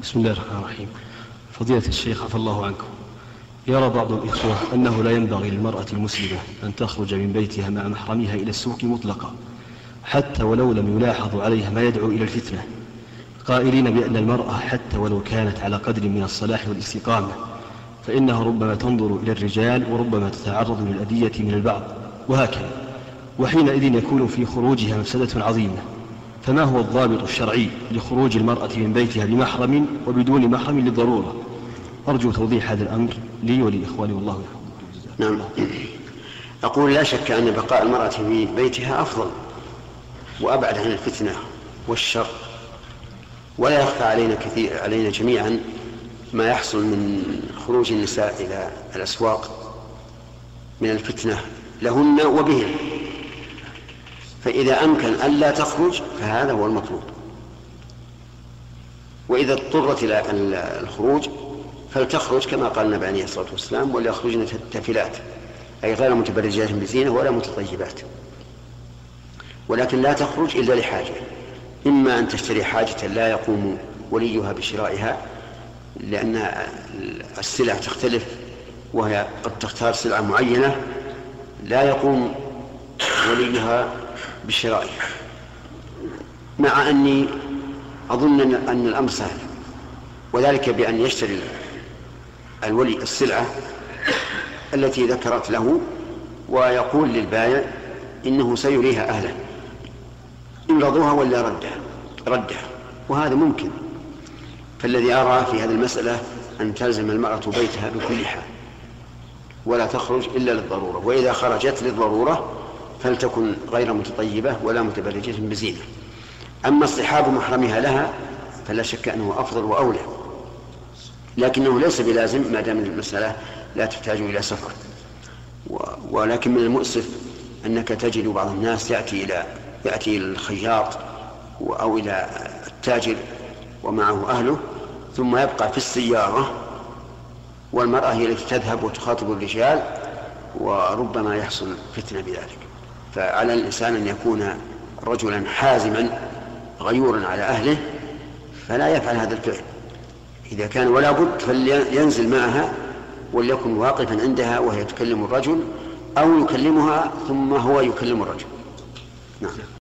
بسم الله الرحمن الرحيم. فضيلة الشيخ عفى الله عنكم. يرى بعض الإخوة أنه لا ينبغي للمرأة المسلمة أن تخرج من بيتها مع محرمها إلى السوق مطلقا حتى ولو لم يلاحظ عليها ما يدعو إلى الفتنة. قائلين بأن المرأة حتى ولو كانت على قدر من الصلاح والاستقامة فإنها ربما تنظر إلى الرجال وربما تتعرض للأذية من البعض وهكذا. وحينئذ يكون في خروجها مفسدة عظيمة. فما هو الضابط الشرعي لخروج المرأة من بيتها بمحرم وبدون محرم للضرورة؟ أرجو توضيح هذا الأمر لي ولإخواني والله نعم. أقول لا شك أن بقاء المرأة في بيتها أفضل وأبعد عن الفتنة والشر ولا يخفى علينا كثير علينا جميعا ما يحصل من خروج النساء إلى الأسواق من الفتنة لهن وبهن. فإذا أمكن ألا تخرج فهذا هو المطلوب. وإذا اضطرت إلى الخروج فلتخرج كما قال النبي عليه الصلاة والسلام وليخرجن تافلات أي غير متبرجات بزينة ولا متطيبات. ولكن لا تخرج إلا لحاجة. إما أن تشتري حاجة لا يقوم وليها بشرائها لأن السلع تختلف وهي قد تختار سلعة معينة لا يقوم وليها بشرائها مع أني أظن أن الأمر سهل وذلك بأن يشتري الولي السلعة التي ذكرت له ويقول للبائع إنه سيريها أهلا إن رضوها ولا ردها ردها وهذا ممكن. فالذي أرى في هذه المسألة أن تلزم المرأة بيتها بكل حال ولا تخرج إلا للضرورة وإذا خرجت للضرورة فلتكن غير متطيبة ولا متبرجة بزينة. أما اصطحاب محرمها لها فلا شك أنه أفضل وأولى. لكنه ليس بلازم ما دام المسألة لا تحتاج إلى سفر. ولكن من المؤسف أنك تجد بعض الناس يأتي إلى يأتي إلى الخياط أو إلى التاجر ومعه أهله ثم يبقى في السيارة والمرأة هي التي تذهب وتخاطب الرجال وربما يحصل فتنة بذلك. فعلى الإنسان أن يكون رجلا حازما غيورا على أهله فلا يفعل هذا الفعل. إذا كان ولا بد فلينزل معها وليكن واقفا عندها وهي تكلم الرجل أو يكلمها ثم هو يكلم الرجل. نعم.